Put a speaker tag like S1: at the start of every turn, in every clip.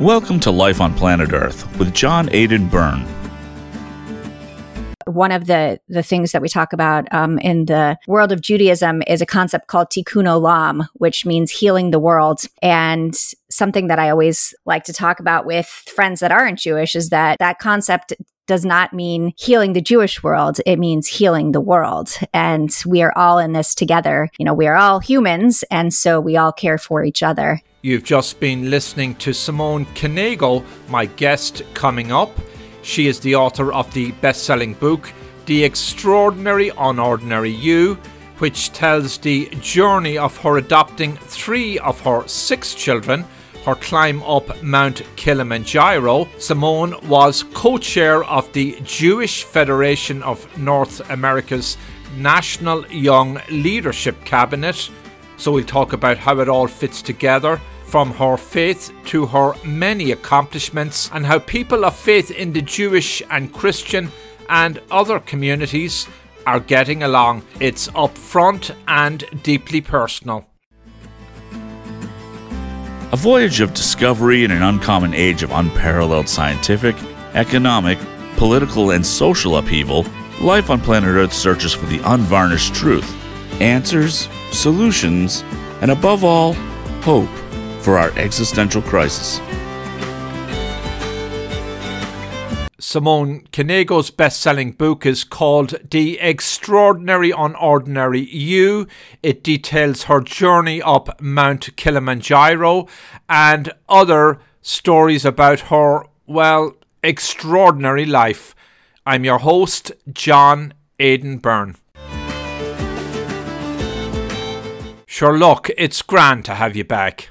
S1: Welcome to Life on Planet Earth with John Aidan Byrne.
S2: One of the, the things that we talk about um, in the world of Judaism is a concept called tikkun olam, which means healing the world. And something that I always like to talk about with friends that aren't Jewish is that that concept does not mean healing the Jewish world. It means healing the world. And we are all in this together. You know, we are all humans. And so we all care for each other.
S3: You've just been listening to Simone Knego, my guest coming up. She is the author of the best selling book, The Extraordinary Unordinary You, which tells the journey of her adopting three of her six children, her climb up Mount Kilimanjaro. Simone was co chair of the Jewish Federation of North America's National Young Leadership Cabinet. So we'll talk about how it all fits together from her faith to her many accomplishments, and how people of faith in the Jewish and Christian and other communities are getting along. It's upfront and deeply personal.
S1: A voyage of discovery in an uncommon age of unparalleled scientific, economic, political, and social upheaval, life on planet Earth searches for the unvarnished truth, answers, solutions, and above all, hope for our existential crisis.
S3: Simone Knego's best selling book is called The Extraordinary Unordinary You. It details her journey up Mount Kilimanjaro and other stories about her, well, extraordinary life. I'm your host, John Aidan Byrne. Sure, look, it's grand to have you back.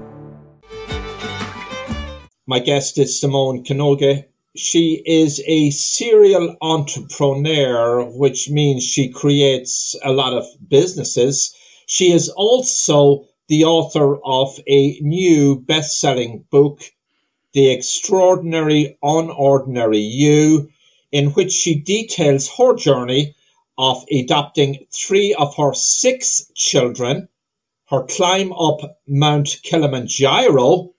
S3: My guest is Simone Knego. She is a serial entrepreneur, which means she creates a lot of businesses. She is also the author of a new best selling book, The Extraordinary Unordinary You, in which she details her journey of adopting three of her six children, her climb up Mount Kilimanjaro,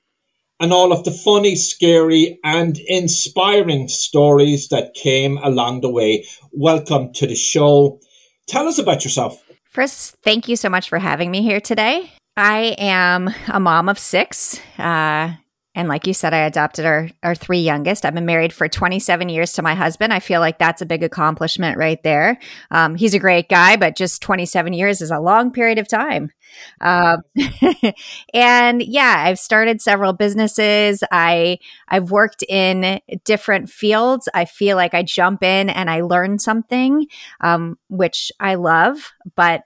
S3: and all of the funny, scary, and inspiring stories that came along the way. Welcome to the show. Tell us about yourself.
S2: First, thank you so much for having me here today. I am a mom of six. Uh, and like you said, I adopted our, our three youngest. I've been married for 27 years to my husband. I feel like that's a big accomplishment right there. Um, he's a great guy, but just 27 years is a long period of time. Uh, and yeah, I've started several businesses. I I've worked in different fields. I feel like I jump in and I learn something, um, which I love. But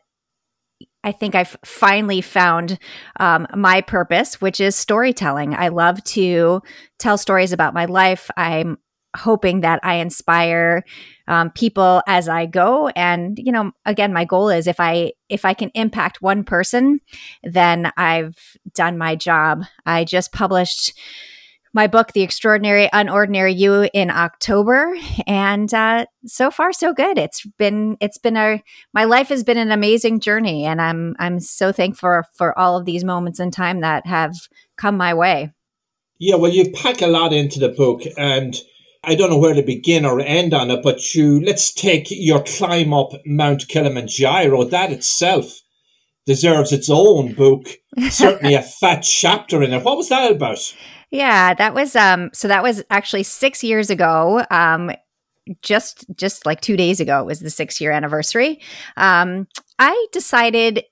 S2: I think I've finally found um, my purpose, which is storytelling. I love to tell stories about my life. I'm hoping that I inspire um, people as I go. And you know, again, my goal is if I if I can impact one person, then I've done my job. I just published my book, The Extraordinary Unordinary You, in October, and uh, so far so good. It's been it's been a my life has been an amazing journey, and I'm I'm so thankful for all of these moments in time that have come my way.
S3: Yeah, well, you pack a lot into the book, and I don't know where to begin or end on it, but you let's take your climb up Mount Kilimanjaro. That itself deserves its own book. Certainly a fat chapter in it. What was that about?
S2: Yeah, that was um so that was actually 6 years ago. Um just just like 2 days ago was the 6 year anniversary. Um I decided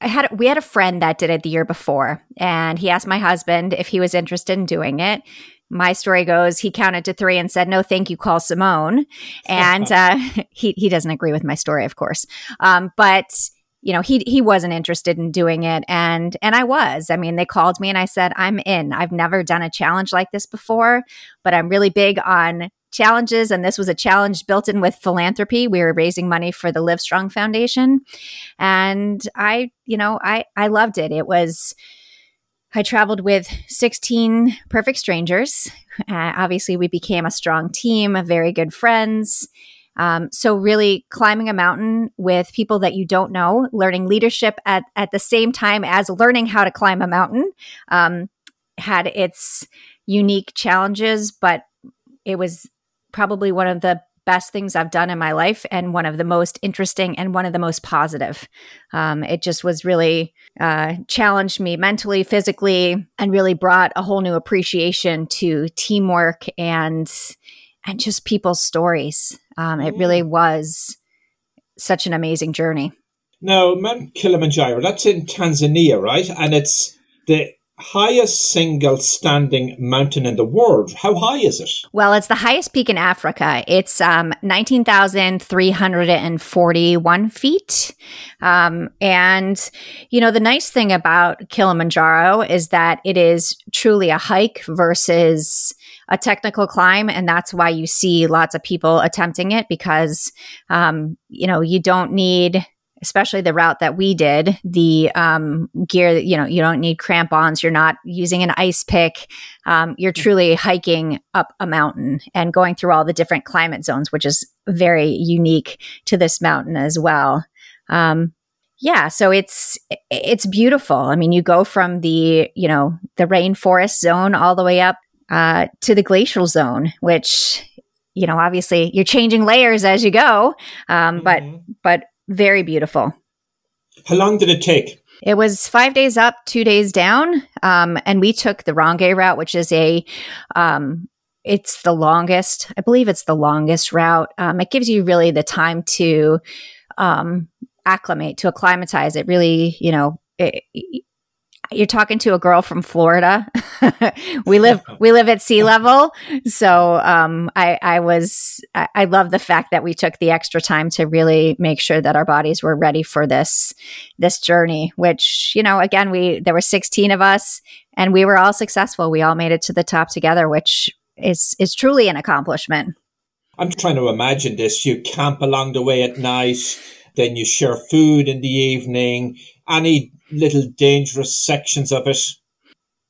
S2: I had we had a friend that did it the year before and he asked my husband if he was interested in doing it. My story goes he counted to 3 and said no thank you call Simone and uh he he doesn't agree with my story of course. Um but you know, he he wasn't interested in doing it and and I was. I mean, they called me and I said, "I'm in. I've never done a challenge like this before, but I'm really big on challenges and this was a challenge built in with philanthropy. We were raising money for the Livestrong Foundation and I, you know, I I loved it. It was I traveled with 16 perfect strangers. Uh, obviously, we became a strong team, very good friends. Um, so really climbing a mountain with people that you don't know, learning leadership at, at the same time as learning how to climb a mountain um, had its unique challenges, but it was probably one of the best things I've done in my life and one of the most interesting and one of the most positive. Um, it just was really uh, challenged me mentally, physically, and really brought a whole new appreciation to teamwork and and just people's stories. Um, it really was such an amazing journey.
S3: Now, Mount Kilimanjaro, that's in Tanzania, right? And it's the highest single standing mountain in the world. How high is it?
S2: Well, it's the highest peak in Africa. It's um, 19,341 feet. Um, and, you know, the nice thing about Kilimanjaro is that it is truly a hike versus a technical climb. And that's why you see lots of people attempting it because, um, you know, you don't need especially the route that we did, the um, gear that, you know, you don't need crampons, you're not using an ice pick. Um, you're truly hiking up a mountain and going through all the different climate zones, which is very unique to this mountain as well. Um, yeah, so it's it's beautiful. I mean, you go from the you know the rainforest zone all the way up uh, to the glacial zone, which you know obviously you're changing layers as you go, um, mm-hmm. but but very beautiful.
S3: How long did it take?
S2: It was five days up, two days down, um, and we took the Rongai route, which is a um, it's the longest. I believe it's the longest route. Um, it gives you really the time to um, acclimate, to acclimatize. It really, you know, it, you're talking to a girl from Florida. we live we live at sea level, so um, I, I was I, I love the fact that we took the extra time to really make sure that our bodies were ready for this this journey. Which you know, again, we there were 16 of us, and we were all successful. We all made it to the top together, which is is truly an accomplishment.
S3: I'm trying to imagine this. You camp along the way at night, then you share food in the evening. Any little dangerous sections of it.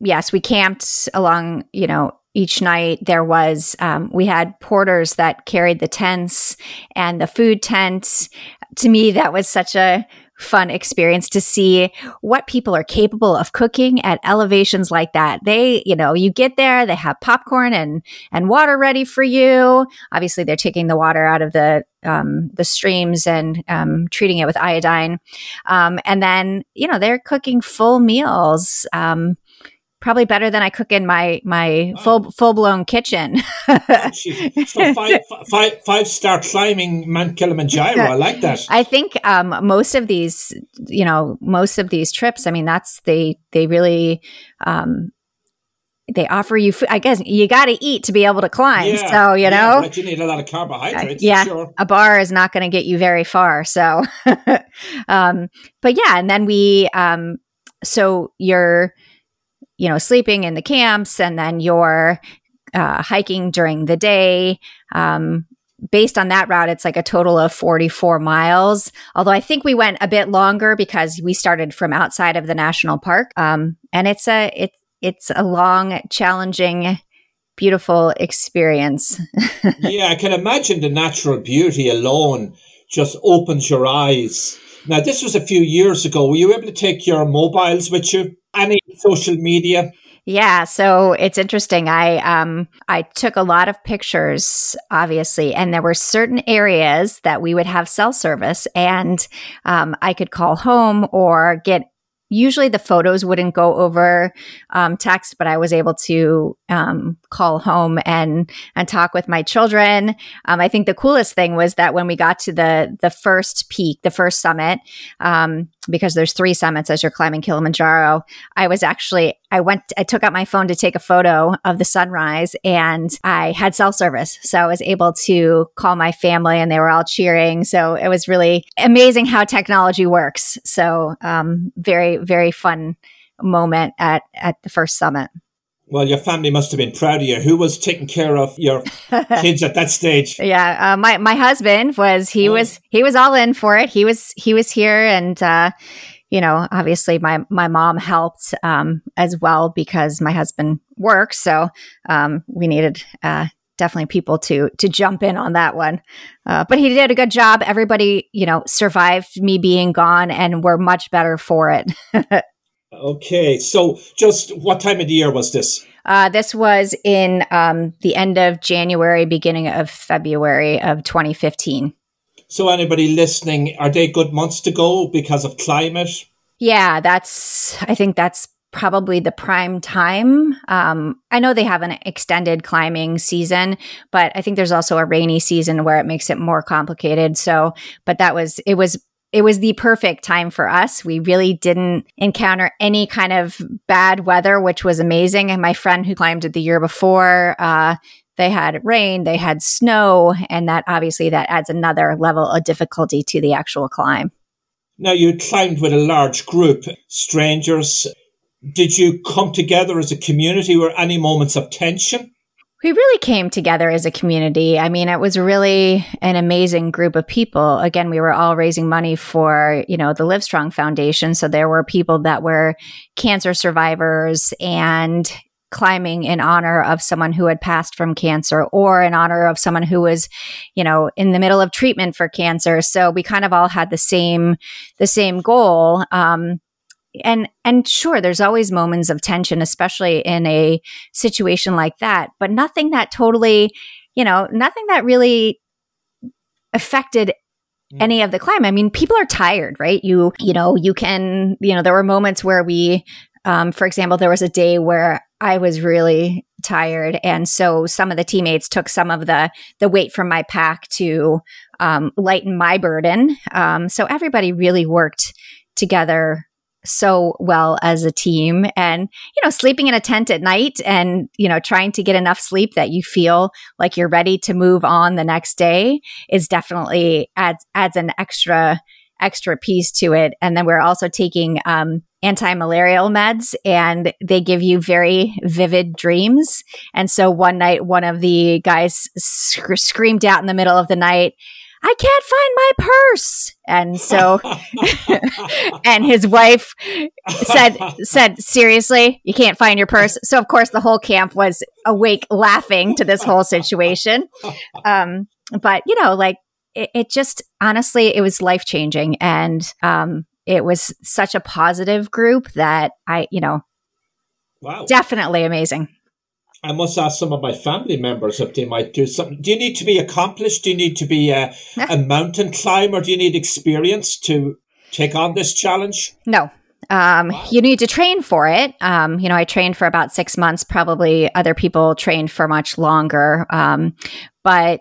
S2: Yes, we camped along, you know, each night there was um, we had porters that carried the tents and the food tents to me that was such a fun experience to see what people are capable of cooking at elevations like that. They, you know, you get there, they have popcorn and and water ready for you. Obviously, they're taking the water out of the um, the streams and um, treating it with iodine, um, and then you know they're cooking full meals. Um, probably better than I cook in my my full full blown kitchen.
S3: so five, five, five star climbing Mount Kilimanjaro. I like that.
S2: I think um, most of these, you know, most of these trips. I mean, that's they they really. Um, they offer you food. I guess you got to eat to be able to climb. Yeah, so you know,
S3: but you need a lot of carbohydrates.
S2: Uh, yeah,
S3: sure.
S2: a bar is not going to get you very far. So, um, but yeah, and then we, um, so you're you know, sleeping in the camps and then you're uh, hiking during the day. Um, based on that route, it's like a total of 44 miles. Although I think we went a bit longer because we started from outside of the national park. Um, and it's a, it's, it's a long, challenging, beautiful experience.
S3: yeah, I can imagine the natural beauty alone just opens your eyes. Now, this was a few years ago. Were you able to take your mobiles with you? Any social media?
S2: Yeah, so it's interesting. I um I took a lot of pictures, obviously, and there were certain areas that we would have cell service, and um, I could call home or get usually the photos wouldn't go over um, text, but I was able to um, call home and and talk with my children. Um, I think the coolest thing was that when we got to the the first peak, the first summit, um, because there's three summits as you're climbing Kilimanjaro. I was actually, I went, I took out my phone to take a photo of the sunrise and I had cell service. So I was able to call my family and they were all cheering. So it was really amazing how technology works. So, um, very, very fun moment at, at the first summit.
S3: Well, your family must have been proud of you. Who was taking care of your kids at that stage?
S2: Yeah, uh, my my husband was. He oh. was he was all in for it. He was he was here, and uh, you know, obviously my my mom helped um, as well because my husband works. So um, we needed uh, definitely people to to jump in on that one. Uh, but he did a good job. Everybody, you know, survived me being gone, and were much better for it.
S3: Okay, so just what time of the year was this?
S2: Uh, this was in um, the end of January, beginning of February of 2015.
S3: So, anybody listening, are they good months to go because of climate?
S2: Yeah, that's, I think that's probably the prime time. Um, I know they have an extended climbing season, but I think there's also a rainy season where it makes it more complicated. So, but that was, it was it was the perfect time for us. We really didn't encounter any kind of bad weather, which was amazing. And my friend who climbed it the year before, uh, they had rain, they had snow, and that obviously that adds another level of difficulty to the actual climb.
S3: Now you climbed with a large group, strangers. Did you come together as a community? Were any moments of tension?
S2: We really came together as a community. I mean, it was really an amazing group of people. Again, we were all raising money for, you know, the Livestrong Foundation. So there were people that were cancer survivors and climbing in honor of someone who had passed from cancer or in honor of someone who was, you know, in the middle of treatment for cancer. So we kind of all had the same, the same goal. Um, and and sure there's always moments of tension especially in a situation like that but nothing that totally you know nothing that really affected mm. any of the climb. I mean people are tired right? You you know you can you know there were moments where we um, for example there was a day where i was really tired and so some of the teammates took some of the the weight from my pack to um, lighten my burden. Um, so everybody really worked together so well as a team and you know sleeping in a tent at night and you know trying to get enough sleep that you feel like you're ready to move on the next day is definitely adds adds an extra extra piece to it. And then we're also taking um, anti-malarial meds and they give you very vivid dreams. And so one night one of the guys sc- screamed out in the middle of the night I can't find my purse. And so, and his wife said, said, seriously, you can't find your purse. So of course the whole camp was awake laughing to this whole situation. Um, but you know, like it, it just, honestly, it was life changing. And, um, it was such a positive group that I, you know, wow. definitely amazing.
S3: I must ask some of my family members if they might do something. Do you need to be accomplished? Do you need to be a, a mountain climber? Do you need experience to take on this challenge?
S2: No. Um, wow. You need to train for it. Um, you know, I trained for about six months. Probably other people trained for much longer. Um, but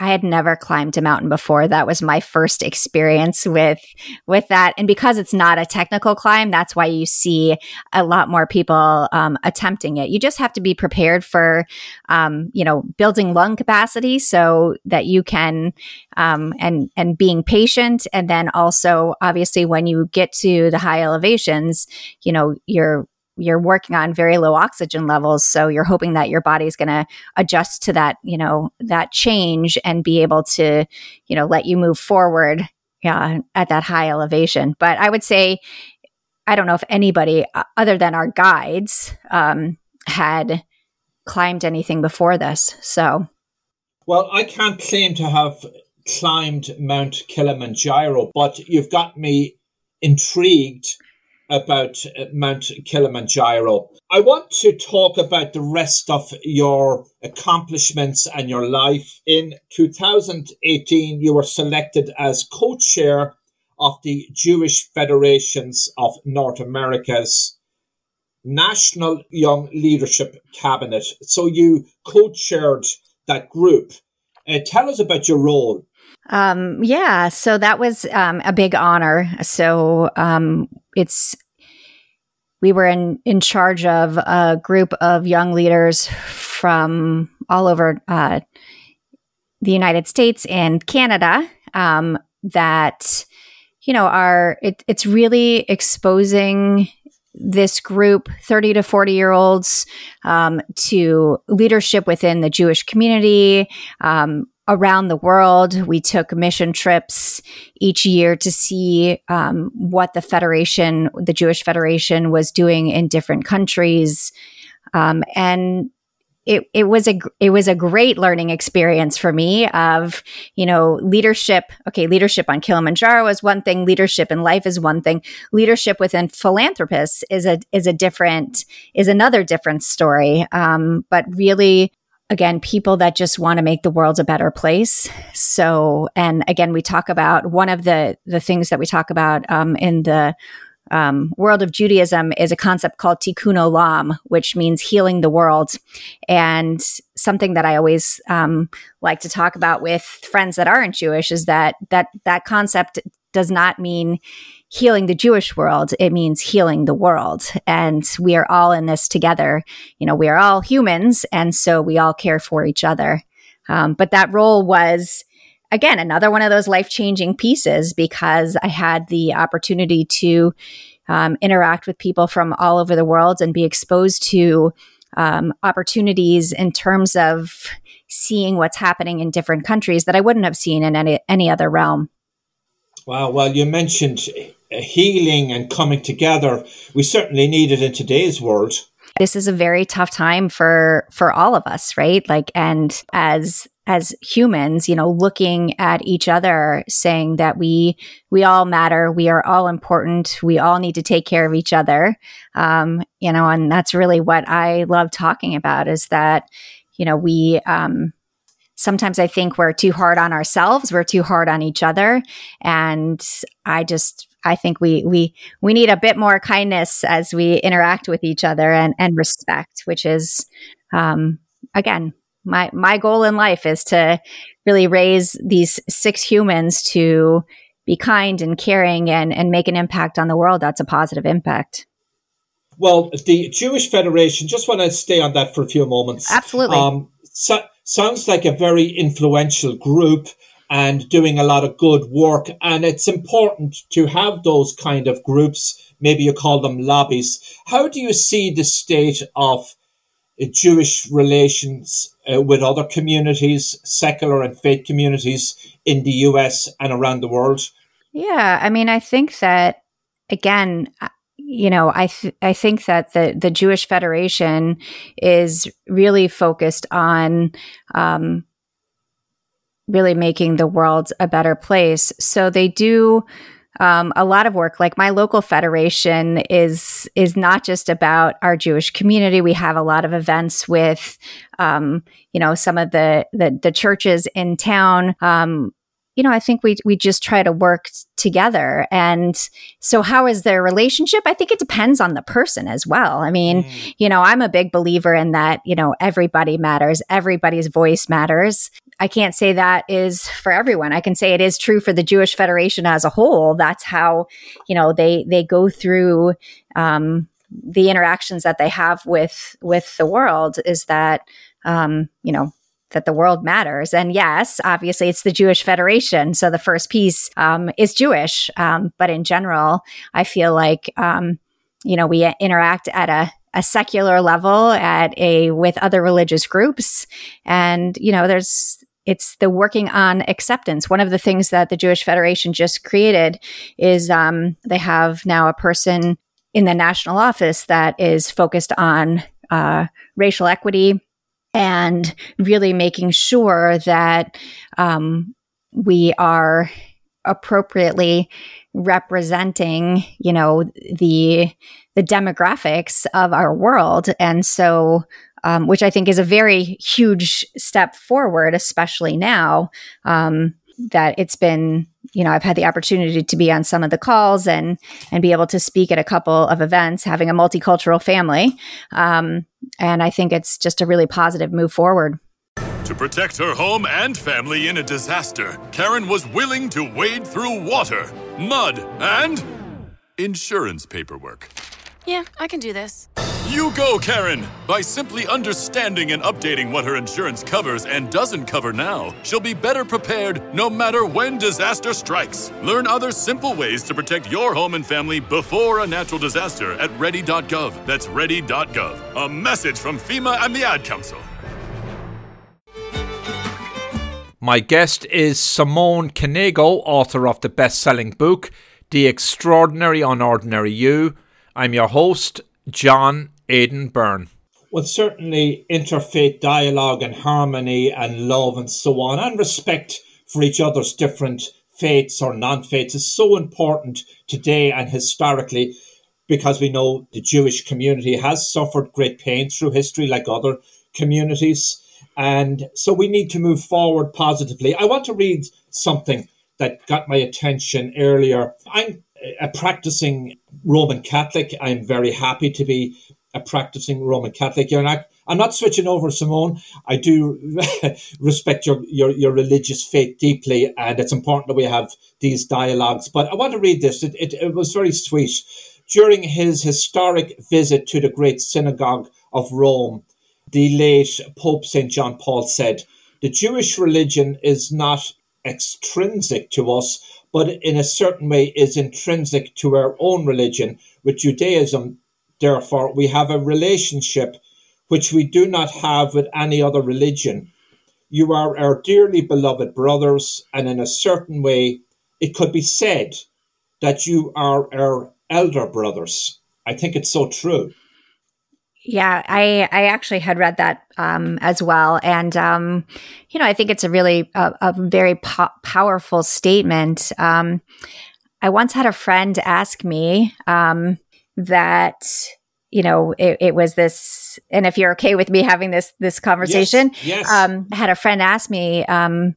S2: I had never climbed a mountain before. That was my first experience with with that, and because it's not a technical climb, that's why you see a lot more people um, attempting it. You just have to be prepared for, um, you know, building lung capacity so that you can, um, and and being patient, and then also obviously when you get to the high elevations, you know, you're you're working on very low oxygen levels so you're hoping that your body's going to adjust to that you know that change and be able to you know let you move forward yeah, at that high elevation. But i would say i don't know if anybody uh, other than our guides um, had climbed anything before this so.
S3: Well i can't claim to have climbed mount kilimanjaro but you've got me intrigued about uh, Mount Kilimanjaro. I want to talk about the rest of your accomplishments and your life. In 2018, you were selected as co chair of the Jewish Federations of North America's National Young Leadership Cabinet. So you co chaired that group. Uh, tell us about your role
S2: Um, yeah, so that was um, a big honor. So um, it's we were in in charge of a group of young leaders from all over uh, the United States and Canada um, that you know are it, it's really exposing this group 30 to 40 year olds um, to leadership within the jewish community um, around the world. We took mission trips each year to see um, what the Federation, the Jewish Federation, was doing in different countries. Um, and it, it was a it was a great learning experience for me of you know leadership okay leadership on Kilimanjaro is one thing leadership in life is one thing leadership within philanthropists is a is a different is another different story um, but really again people that just want to make the world a better place so and again we talk about one of the the things that we talk about um, in the um, world of Judaism is a concept called tikkun olam, which means healing the world. And something that I always um, like to talk about with friends that aren't Jewish is that that that concept does not mean healing the Jewish world. It means healing the world. And we are all in this together. You know, we are all humans. And so we all care for each other. Um, but that role was, again, another one of those life changing pieces because I had the opportunity to um, interact with people from all over the world and be exposed to um, opportunities in terms of seeing what's happening in different countries that I wouldn't have seen in any, any other realm.
S3: Wow. Well, you mentioned healing and coming together. We certainly need it in today's world.
S2: This is a very tough time for for all of us, right? Like and as as humans, you know, looking at each other saying that we we all matter, we are all important, we all need to take care of each other. Um, you know, and that's really what I love talking about is that you know, we um sometimes I think we're too hard on ourselves, we're too hard on each other, and I just I think we we we need a bit more kindness as we interact with each other and and respect, which is um, again my my goal in life is to really raise these six humans to be kind and caring and and make an impact on the world. That's a positive impact.
S3: Well, the Jewish Federation. Just want to stay on that for a few moments.
S2: Absolutely. Um,
S3: so, sounds like a very influential group and doing a lot of good work. And it's important to have those kind of groups. Maybe you call them lobbies. How do you see the state of uh, Jewish relations uh, with other communities, secular and faith communities in the US and around the world?
S2: Yeah, I mean, I think that again, you know, I th- I think that the the Jewish Federation is really focused on um, really making the world a better place. So they do um, a lot of work. Like my local federation is is not just about our Jewish community. We have a lot of events with, um, you know, some of the the, the churches in town. Um, you know, I think we we just try to work together. And so, how is their relationship? I think it depends on the person as well. I mean, mm. you know, I'm a big believer in that. You know, everybody matters. Everybody's voice matters. I can't say that is for everyone. I can say it is true for the Jewish Federation as a whole. That's how, you know, they they go through um, the interactions that they have with with the world. Is that um, you know that the world matters. And yes, obviously, it's the Jewish Federation. So the first piece um, is Jewish. Um, but in general, I feel like, um, you know, we interact at a, a secular level at a with other religious groups and you know there's it's the working on acceptance. One of the things that the Jewish Federation just created is um, they have now a person in the national office that is focused on uh, racial equity and really making sure that um, we are appropriately representing you know the the demographics of our world and so um, which i think is a very huge step forward especially now um, that it's been you know i've had the opportunity to be on some of the calls and and be able to speak at a couple of events having a multicultural family um, and i think it's just a really positive move forward
S4: To protect her home and family in a disaster, Karen was willing to wade through water, mud, and insurance paperwork.
S5: Yeah, I can do this.
S4: You go, Karen! By simply understanding and updating what her insurance covers and doesn't cover now, she'll be better prepared no matter when disaster strikes. Learn other simple ways to protect your home and family before a natural disaster at ready.gov. That's ready.gov. A message from FEMA and the Ad Council.
S6: My guest is Simone Knego, author of the best selling book, The Extraordinary Unordinary You. I'm your host, John Aidan Byrne.
S3: Well, certainly interfaith dialogue and harmony and love and so on, and respect for each other's different faiths or non faiths is so important today and historically because we know the Jewish community has suffered great pain through history, like other communities. And so we need to move forward positively. I want to read something that got my attention earlier. I'm a practicing Roman Catholic. I'm very happy to be a practicing Roman Catholic. You're not, I'm not switching over, Simone. I do respect your, your, your religious faith deeply, and it's important that we have these dialogues. But I want to read this. It, it, it was very sweet. During his historic visit to the great synagogue of Rome, the late Pope St. John Paul said, The Jewish religion is not extrinsic to us, but in a certain way is intrinsic to our own religion. With Judaism, therefore, we have a relationship which we do not have with any other religion. You are our dearly beloved brothers, and in a certain way, it could be said that you are our elder brothers. I think it's so true.
S2: Yeah, I I actually had read that um, as well, and um, you know I think it's a really a, a very po- powerful statement. Um, I once had a friend ask me um, that you know it, it, was this, and if you're okay with me having this this conversation,
S3: yes, yes.
S2: Um, I had a friend ask me um,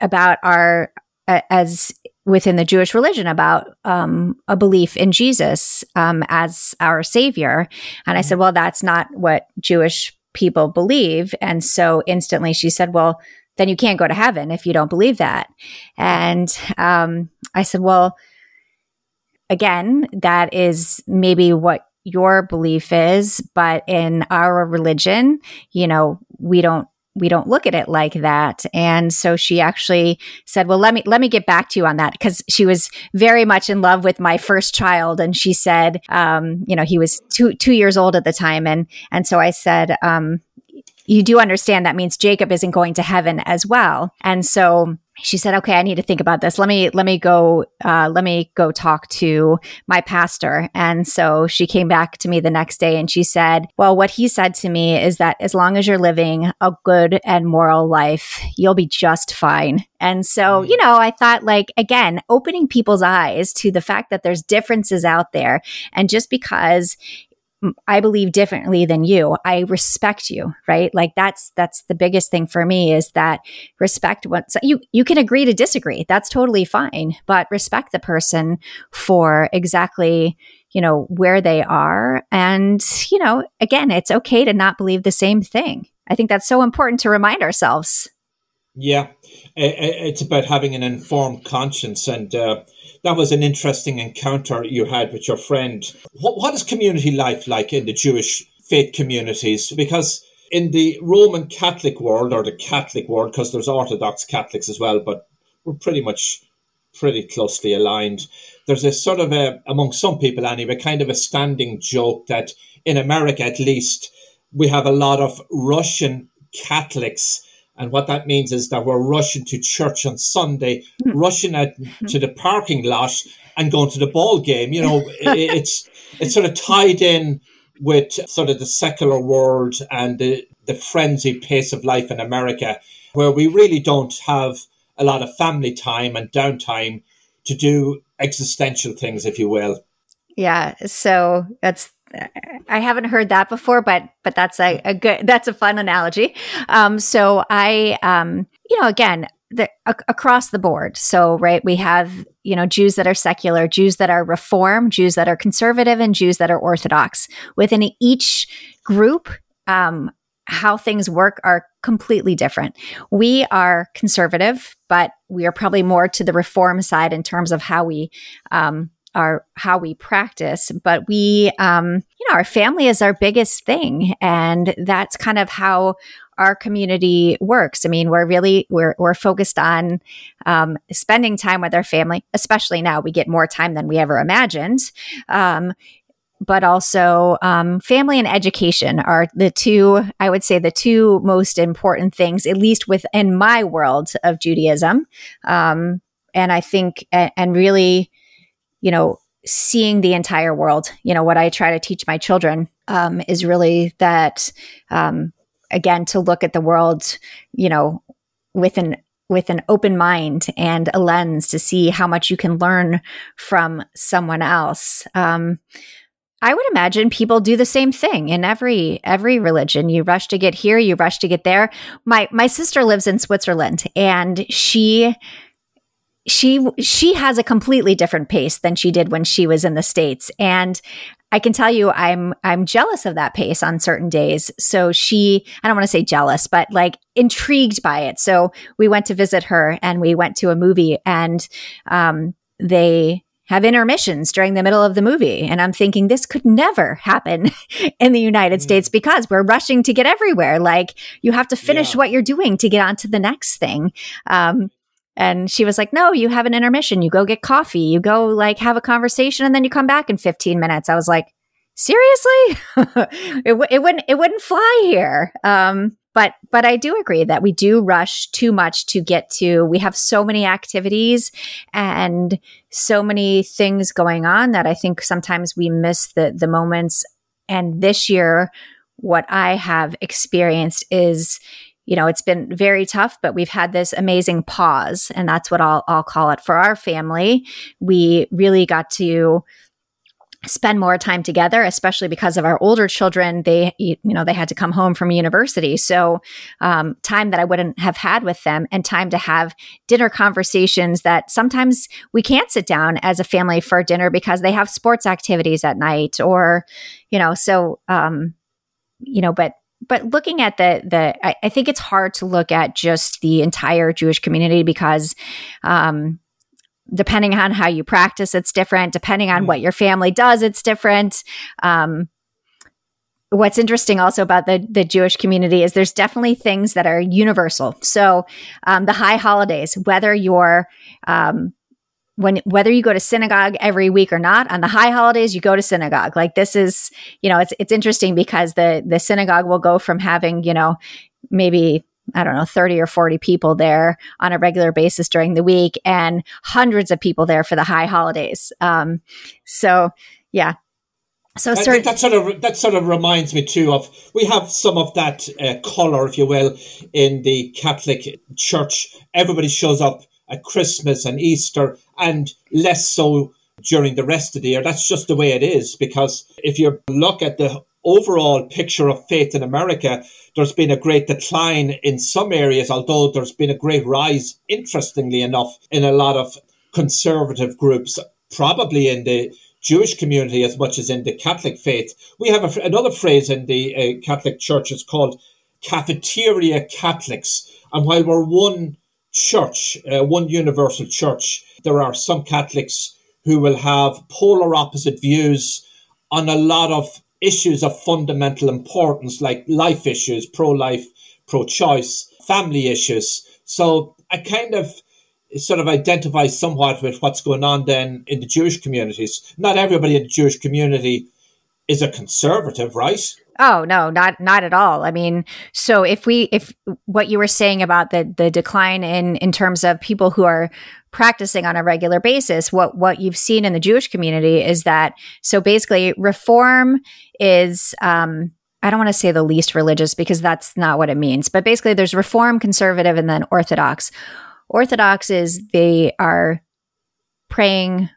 S2: about our as within the Jewish religion about um, a belief in Jesus um, as our savior. And I said, well, that's not what Jewish people believe. And so instantly she said, well, then you can't go to heaven if you don't believe that. And um, I said, well, again, that is maybe what your belief is, but in our religion, you know, we don't we don't look at it like that. And so she actually said well let me let me get back to you on that because she was very much in love with my first child. And she said um, you know he was two two years old at the time. And and so i said um, you do understand that means jacob isn't going to heaven as well. And so she said okay i need to think about this. Let me let me go uh, let me go talk to my pastor. And so she came back to me the next day and she said well what he said to me is that as long as you're living a good and moral life you'll be just fine. And so you know i thought like again opening people's eyes to the fact that there's differences out there. And just because I believe differently than you. I respect you, right? Like that's that's the biggest thing for me is that respect what you you can agree to disagree. That's totally fine, but respect the person for exactly, you know, where they are and, you know, again, it's okay to not believe the same thing. I think that's so important to remind ourselves.
S3: Yeah. It's about having an informed conscience and uh that was an interesting encounter you had with your friend. What, what is community life like in the Jewish faith communities? Because in the Roman Catholic world or the Catholic world, because there's Orthodox Catholics as well, but we're pretty much pretty closely aligned. There's a sort of a, among some people anyway, kind of a standing joke that in America at least, we have a lot of Russian Catholics and what that means is that we're rushing to church on Sunday, mm. rushing out to the parking lot and going to the ball game. You know, it's it's sort of tied in with sort of the secular world and the, the frenzied pace of life in America, where we really don't have a lot of family time and downtime to do existential things, if you will.
S2: Yeah. So that's I haven't heard that before, but but that's a, a good that's a fun analogy. Um, so I um, you know again the, a, across the board. So right, we have you know Jews that are secular, Jews that are reform, Jews that are conservative, and Jews that are orthodox. Within each group, um, how things work are completely different. We are conservative, but we are probably more to the reform side in terms of how we um, are how we practice. But we, um, you know, our family is our biggest thing, and that's kind of how our community works. I mean, we're really we're we're focused on um, spending time with our family, especially now. We get more time than we ever imagined. Um, but also um, family and education are the two, I would say, the two most important things, at least within my world of Judaism. Um, and I think, and really, you know, seeing the entire world, you know, what I try to teach my children um, is really that, um, again, to look at the world, you know, with an with an open mind and a lens to see how much you can learn from someone else. Um, I would imagine people do the same thing in every every religion. You rush to get here, you rush to get there. My my sister lives in Switzerland and she she she has a completely different pace than she did when she was in the states and I can tell you I'm I'm jealous of that pace on certain days. So she I don't want to say jealous, but like intrigued by it. So we went to visit her and we went to a movie and um, they have intermissions during the middle of the movie. And I'm thinking this could never happen in the United mm. States because we're rushing to get everywhere. Like you have to finish yeah. what you're doing to get on to the next thing. Um, and she was like, no, you have an intermission. You go get coffee. You go like have a conversation and then you come back in 15 minutes. I was like, seriously? it, w- it wouldn't, it wouldn't fly here. Um, but but I do agree that we do rush too much to get to. We have so many activities and so many things going on that I think sometimes we miss the the moments. And this year, what I have experienced is you know, it's been very tough, but we've had this amazing pause. And that's what I'll, I'll call it for our family. We really got to spend more time together especially because of our older children they you know they had to come home from university so um, time that i wouldn't have had with them and time to have dinner conversations that sometimes we can't sit down as a family for dinner because they have sports activities at night or you know so um, you know but but looking at the the I, I, think it's hard to look at just the entire jewish community because um, depending on how you practice, it's different. Depending on mm. what your family does, it's different. Um, what's interesting also about the the Jewish community is there's definitely things that are universal. So um, the high holidays, whether you're um, when whether you go to synagogue every week or not, on the high holidays you go to synagogue. Like this is, you know, it's it's interesting because the the synagogue will go from having you know maybe I don't know, 30 or 40 people there on a regular basis during the week and hundreds of people there for the high holidays. Um, so, yeah.
S3: So think that sort of that sort of reminds me too of we have some of that uh, color, if you will, in the Catholic Church. Everybody shows up at Christmas and Easter, and less so during the rest of the year. That's just the way it is. Because if you look at the overall picture of faith in America, there's been a great decline in some areas, although there's been a great rise, interestingly enough, in a lot of conservative groups, probably in the Jewish community as much as in the Catholic faith. We have a, another phrase in the uh, Catholic Church, it's called cafeteria Catholics. And while we're one church, uh, one universal church, there are some Catholics who will have polar opposite views on a lot of issues of fundamental importance like life issues, pro life, pro choice, family issues. So I kind of sort of identify somewhat with what's going on then in the Jewish communities. Not everybody in the Jewish community is a conservative, right?
S2: Oh no, not not at all. I mean, so if we if what you were saying about the the decline in in terms of people who are practicing on a regular basis, what what you've seen in the Jewish community is that so basically reform is um I don't want to say the least religious because that's not what it means, but basically there's reform, conservative, and then orthodox. Orthodox is they are praying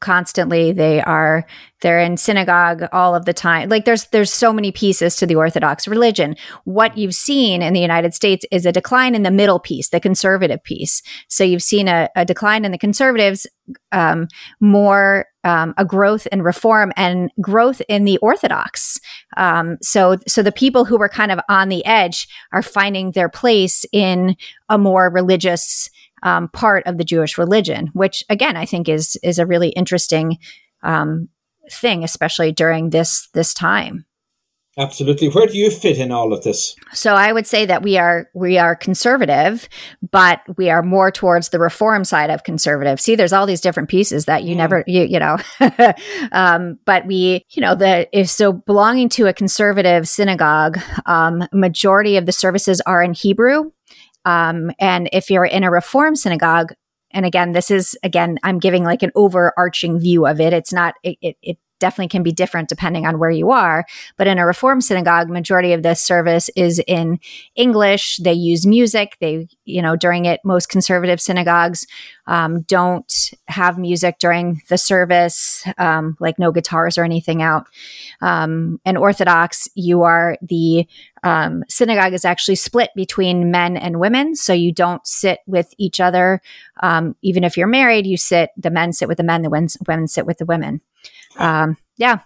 S2: constantly. They are they're in synagogue all of the time. Like there's there's so many pieces to the Orthodox religion. What you've seen in the United States is a decline in the middle piece, the conservative piece. So you've seen a, a decline in the conservatives, um, more um, a growth in reform and growth in the Orthodox. Um, so so the people who were kind of on the edge are finding their place in a more religious um, part of the Jewish religion, which again I think is is a really interesting um, thing, especially during this this time.
S3: Absolutely. Where do you fit in all of this?
S2: So I would say that we are we are conservative, but we are more towards the reform side of conservative. See, there's all these different pieces that you mm. never you you know, um, but we you know the if so belonging to a conservative synagogue, um, majority of the services are in Hebrew. Um, and if you're in a reform synagogue, and again, this is again, I'm giving like an overarching view of it. It's not, it, it, it definitely can be different depending on where you are. But in a Reform synagogue, majority of the service is in English. They use music. They, you know, during it, most conservative synagogues um, don't have music during the service, um, like no guitars or anything out. Um, and Orthodox, you are the um, synagogue is actually split between men and women. So you don't sit with each other. Um, even if you're married, you sit, the men sit with the men, the women, women sit with the women. Um, yeah.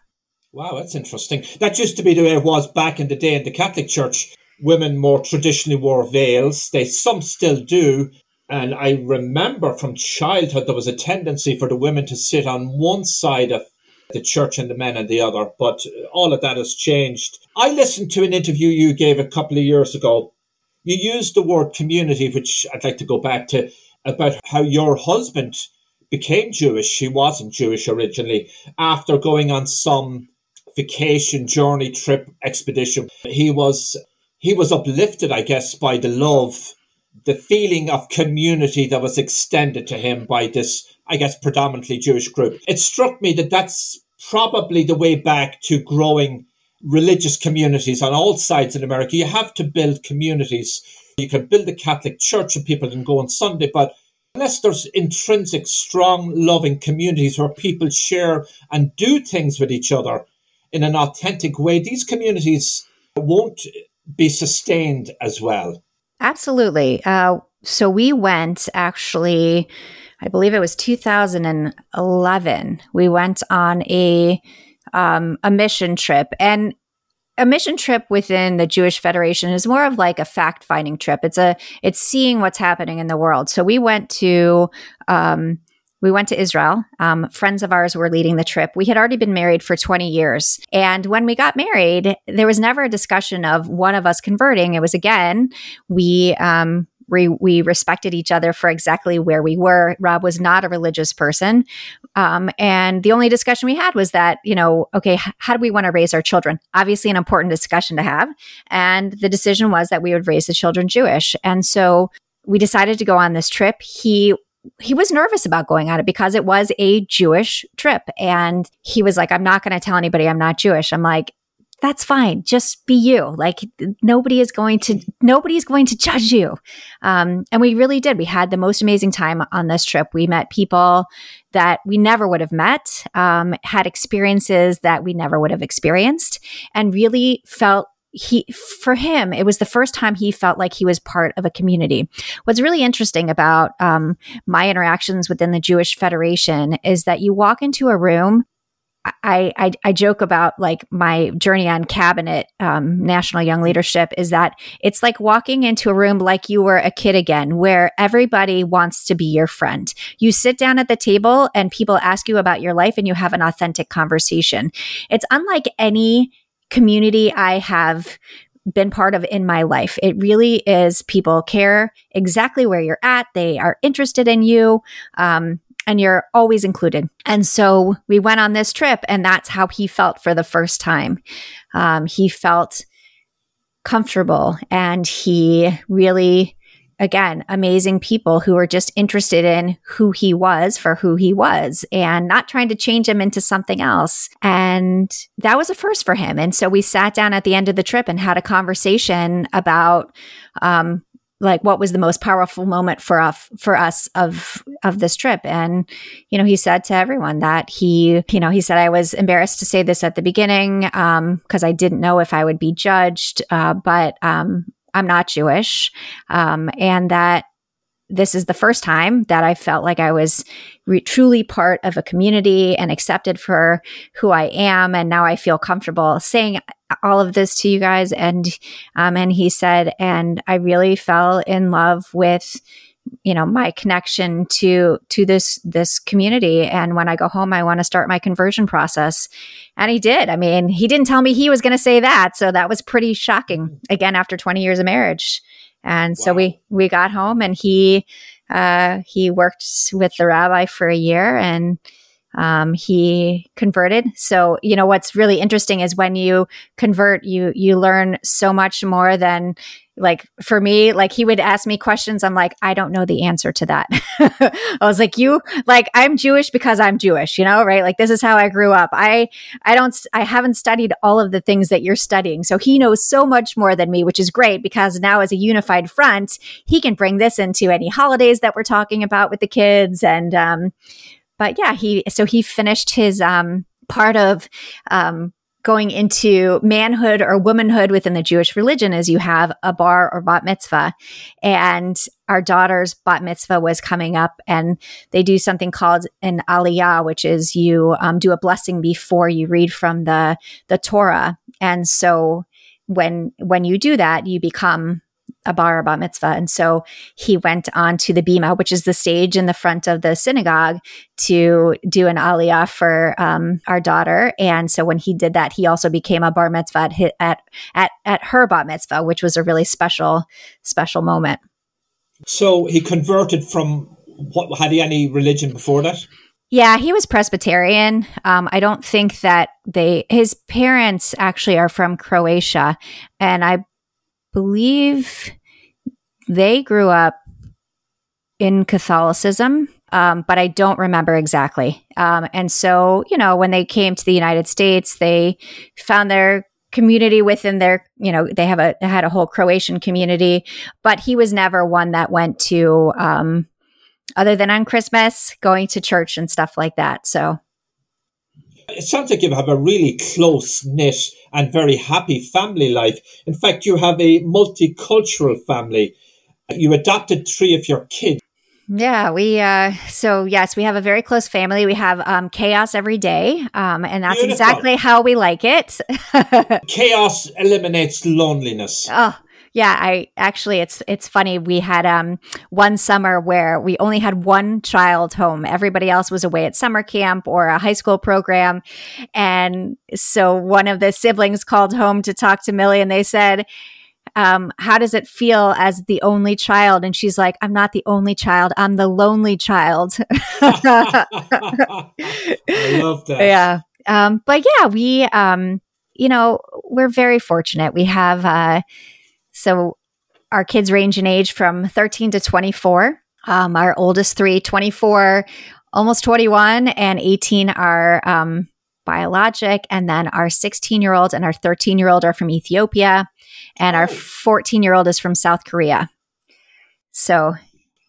S3: Wow, that's interesting. That used to be the way it was back in the day in the Catholic Church. Women more traditionally wore veils. They some still do. And I remember from childhood there was a tendency for the women to sit on one side of the church and the men on the other. But all of that has changed. I listened to an interview you gave a couple of years ago. You used the word community, which I'd like to go back to, about how your husband became Jewish. He wasn't Jewish originally. After going on some vacation journey trip expedition, he was he was uplifted, I guess, by the love, the feeling of community that was extended to him by this, I guess, predominantly Jewish group. It struck me that that's probably the way back to growing religious communities on all sides in America. You have to build communities. You can build a Catholic church and people can go on Sunday, but unless there's intrinsic, strong, loving communities where people share and do things with each other in an authentic way, these communities won't be sustained as well.
S2: Absolutely. Uh, so we went actually, I believe it was 2011. We went on a um, a mission trip, and a mission trip within the Jewish Federation is more of like a fact finding trip. It's a it's seeing what's happening in the world. So we went to um, we went to Israel. Um, friends of ours were leading the trip. We had already been married for 20 years. And when we got married, there was never a discussion of one of us converting. It was again, we um, we, we respected each other for exactly where we were. Rob was not a religious person. Um, and the only discussion we had was that, you know, okay, h- how do we want to raise our children? Obviously, an important discussion to have. And the decision was that we would raise the children Jewish. And so we decided to go on this trip. He he was nervous about going on it because it was a Jewish trip. And he was like, I'm not going to tell anybody I'm not Jewish. I'm like, that's fine. Just be you. Like nobody is going to nobody is going to judge you. Um, and we really did. We had the most amazing time on this trip. We met people that we never would have met, um, had experiences that we never would have experienced, and really felt he for him it was the first time he felt like he was part of a community what's really interesting about um, my interactions within the jewish federation is that you walk into a room I, I, I joke about like my journey on cabinet um, national young leadership is that it's like walking into a room like you were a kid again where everybody wants to be your friend you sit down at the table and people ask you about your life and you have an authentic conversation it's unlike any community i have been part of in my life. It really is people care exactly where you're at. They are interested in you. Um, and you're always included. And so we went on this trip, and that's how he felt for the first time. Um, he felt comfortable, and he really, again, amazing people who were just interested in who he was for who he was and not trying to change him into something else. And that was a first for him. And so we sat down at the end of the trip and had a conversation about, um, like what was the most powerful moment for us for us of of this trip and you know he said to everyone that he you know he said i was embarrassed to say this at the beginning um because i didn't know if i would be judged uh but um i'm not jewish um and that this is the first time that I felt like I was re- truly part of a community and accepted for who I am. And now I feel comfortable saying all of this to you guys. And, um, and he said, and I really fell in love with, you know, my connection to, to this, this community. And when I go home, I want to start my conversion process. And he did. I mean, he didn't tell me he was going to say that. So that was pretty shocking again, after 20 years of marriage. And wow. so we we got home, and he uh, he worked with the rabbi for a year, and um, he converted. So you know what's really interesting is when you convert, you you learn so much more than like for me like he would ask me questions. I'm like i don't know the answer to that. I was like you like i'm jewish because i'm jewish you know right? Like this is how i grew up. I i don't i haven't studied all of the things that you're studying. So he knows so much more than me which is great because now as a unified front he can bring this into any holidays that we're talking about with the kids and um but yeah he so he finished his um part of um going into manhood or womanhood within the Jewish religion is you have a bar or bat mitzvah. And our daughter's bat mitzvah was coming up, and they do something called an aliyah, which is you um, do a blessing before you read from the the Torah. And so when when you do that, you become a bar bat mitzvah. And so he went on to the bima, which is the stage in the front of the synagogue, to do an aliyah for um, our daughter. And so when he did that, he also became a bar mitzvah at, at, at, at her bat mitzvah, which was a really special, special moment.
S3: So he converted from what had he any religion before that?
S2: Yeah, he was Presbyterian. Um, I don't think that they his parents actually are from Croatia, and I believe they grew up in Catholicism, um, but I don't remember exactly. Um, and so, you know, when they came to the United States, they found their community within their, you know, they have a had a whole Croatian community, but he was never one that went to, um, other than on Christmas, going to church and stuff like that. So
S3: it sounds like you have a really close knit and very happy family life. In fact, you have a multicultural family. You adopted three of your kids.
S2: Yeah, we uh so yes, we have a very close family. We have um chaos every day. Um and that's Beautiful. exactly how we like it.
S3: chaos eliminates loneliness.
S2: Oh, yeah, I actually it's it's funny. We had um one summer where we only had one child home. Everybody else was away at summer camp or a high school program. And so one of the siblings called home to talk to Millie and they said, um, how does it feel as the only child? And she's like, I'm not the only child. I'm the lonely child.
S3: I love that.
S2: Yeah. Um, but yeah, we, um, you know, we're very fortunate. We have, uh, so our kids range in age from 13 to 24. Um, our oldest three, 24, almost 21, and 18 are um, biologic. And then our 16 year old and our 13 year old are from Ethiopia. And our 14 year old is from South Korea. So,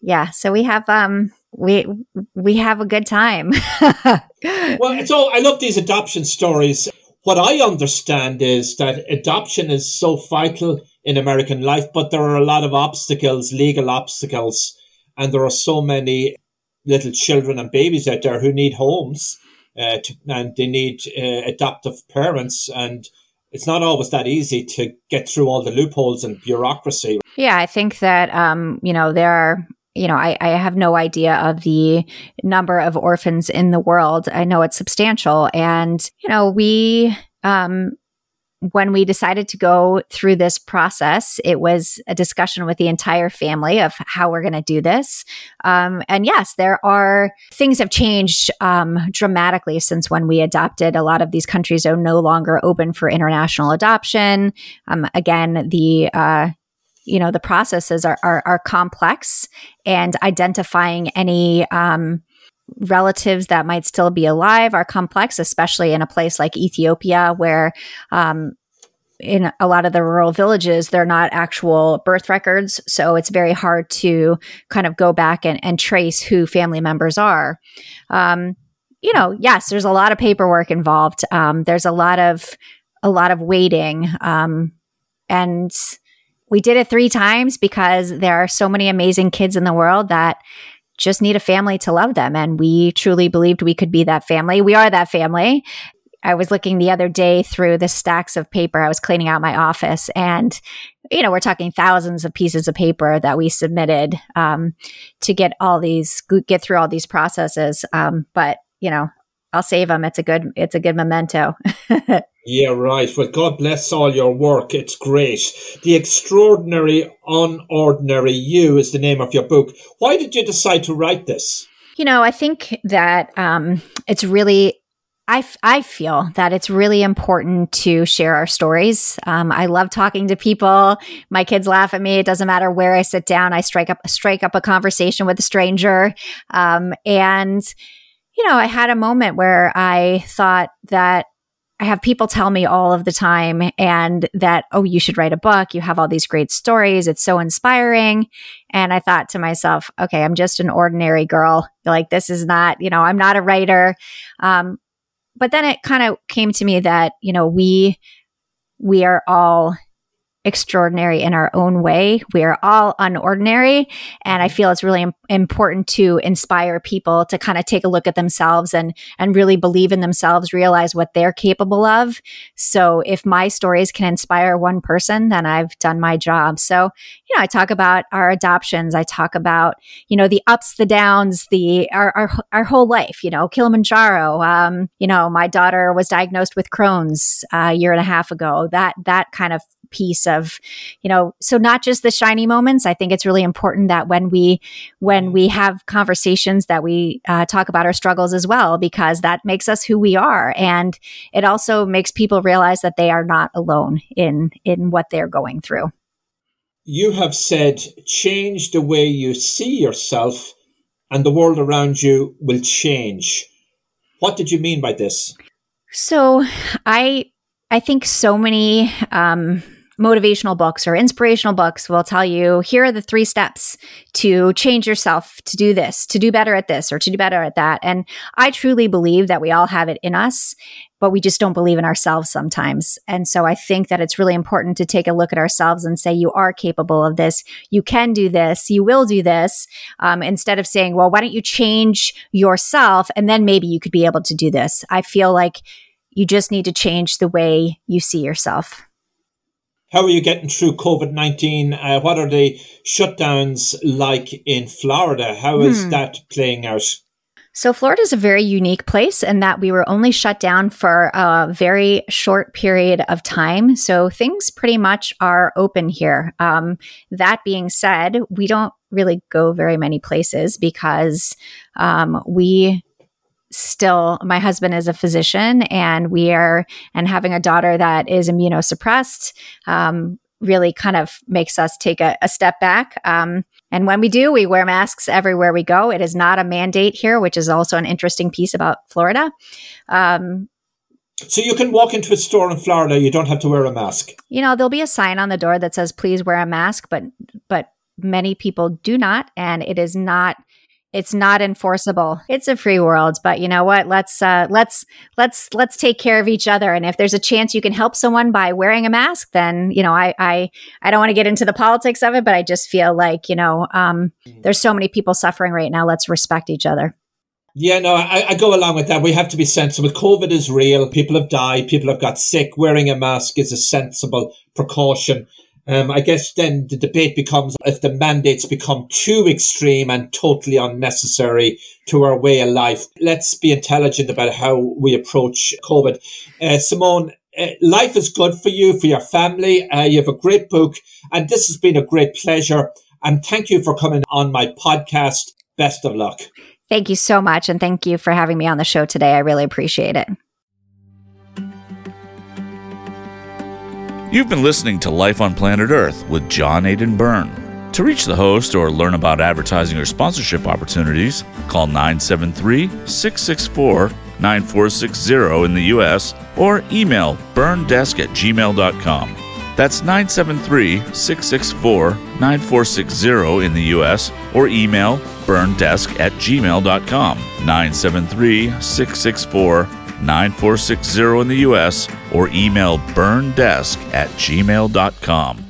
S2: yeah, so we have um we we have a good time.
S3: well, all I love these adoption stories. What I understand is that adoption is so vital in American life, but there are a lot of obstacles, legal obstacles, and there are so many little children and babies out there who need homes, uh, to, and they need uh, adoptive parents, and it's not always that easy to get through all the loopholes and bureaucracy.
S2: Yeah, I think that um, you know there are you know, I, I, have no idea of the number of orphans in the world. I know it's substantial. And, you know, we, um, when we decided to go through this process, it was a discussion with the entire family of how we're going to do this. Um, and yes, there are things have changed um, dramatically since when we adopted. A lot of these countries are no longer open for international adoption. Um, again, the uh, you know the processes are, are, are complex, and identifying any um, relatives that might still be alive are complex, especially in a place like Ethiopia, where um, in a lot of the rural villages, they're not actual birth records. So it's very hard to kind of go back and, and trace who family members are. Um, you know, yes, there's a lot of paperwork involved. Um, there's a lot of a lot of waiting, um, and we did it three times because there are so many amazing kids in the world that just need a family to love them. And we truly believed we could be that family. We are that family. I was looking the other day through the stacks of paper. I was cleaning out my office and you know, we're talking thousands of pieces of paper that we submitted um, to get all these, get through all these processes. Um, but you know, I'll save them. It's a good, it's a good memento.
S3: yeah, right. Well, God bless all your work. It's great. The Extraordinary Unordinary You is the name of your book. Why did you decide to write this?
S2: You know, I think that um, it's really I, f- I feel that it's really important to share our stories. Um, I love talking to people. My kids laugh at me. It doesn't matter where I sit down. I strike up strike up a conversation with a stranger. Um, and you know, I had a moment where I thought that I have people tell me all of the time and that, oh, you should write a book. You have all these great stories. It's so inspiring. And I thought to myself, okay, I'm just an ordinary girl. Like, this is not, you know, I'm not a writer. Um, but then it kind of came to me that, you know, we, we are all extraordinary in our own way. We are all unordinary. And I feel it's really Im- important to inspire people to kind of take a look at themselves and, and really believe in themselves, realize what they're capable of. So if my stories can inspire one person, then I've done my job. So, you know, I talk about our adoptions. I talk about, you know, the ups, the downs, the, our, our, our whole life, you know, Kilimanjaro. Um, you know, my daughter was diagnosed with Crohn's uh, a year and a half ago. That, that kind of piece of you know so not just the shiny moments. I think it's really important that when we when we have conversations that we uh, talk about our struggles as well because that makes us who we are. And it also makes people realize that they are not alone in in what they're going through.
S3: You have said change the way you see yourself and the world around you will change. What did you mean by this?
S2: So i I think so many um, motivational books or inspirational books will tell you here are the three steps to change yourself, to do this, to do better at this, or to do better at that. And I truly believe that we all have it in us, but we just don't believe in ourselves sometimes. And so I think that it's really important to take a look at ourselves and say, you are capable of this. You can do this. You will do this. Um, instead of saying, well, why don't you change yourself? And then maybe you could be able to do this. I feel like you just need to change the way you see yourself.
S3: How are you getting through COVID 19? Uh, what are the shutdowns like in Florida? How is hmm. that playing out?
S2: So, Florida is a very unique place in that we were only shut down for a very short period of time. So, things pretty much are open here. Um, that being said, we don't really go very many places because um, we still my husband is a physician and we are and having a daughter that is immunosuppressed um, really kind of makes us take a, a step back. Um, and when we do we wear masks everywhere we go. It is not a mandate here which is also an interesting piece about florida. Um,
S3: so you can walk into a store in Florida, you don't have to wear a mask.
S2: You know, there'll be a sign on the door that says please wear a mask, but but many people do not and it is not it's not enforceable. It's a free world, but you know what? Let's uh, let's let's let's take care of each other. And if there's a chance you can help someone by wearing a mask, then you know I I I don't want to get into the politics of it, but I just feel like you know um, there's so many people suffering right now. Let's respect each other.
S3: Yeah, no, I, I, go along with that. We have to be sensible. COVID is real. People have died. People have got sick. Wearing a mask is a sensible precaution. Um, I guess then the debate becomes if the mandates become too extreme and totally unnecessary to our way of life. Let's be intelligent about how we approach COVID. Uh, Simone, uh, life is good for you, for your family. Uh, you have a great book, and this has been a great pleasure. And thank you for coming on my podcast. Best of luck.
S2: Thank you so much. And thank you for having me on the show today. I really appreciate it.
S1: You've been listening to Life on Planet Earth with John Aidan Byrne. To reach the host or learn about advertising or sponsorship opportunities, call 973 664 9460 in the US or email byrnedesk at gmail.com. That's 973 664 9460 in the US or email byrnedesk at gmail.com. 973 664 9460 in the US or email byrnedesk at gmail.com.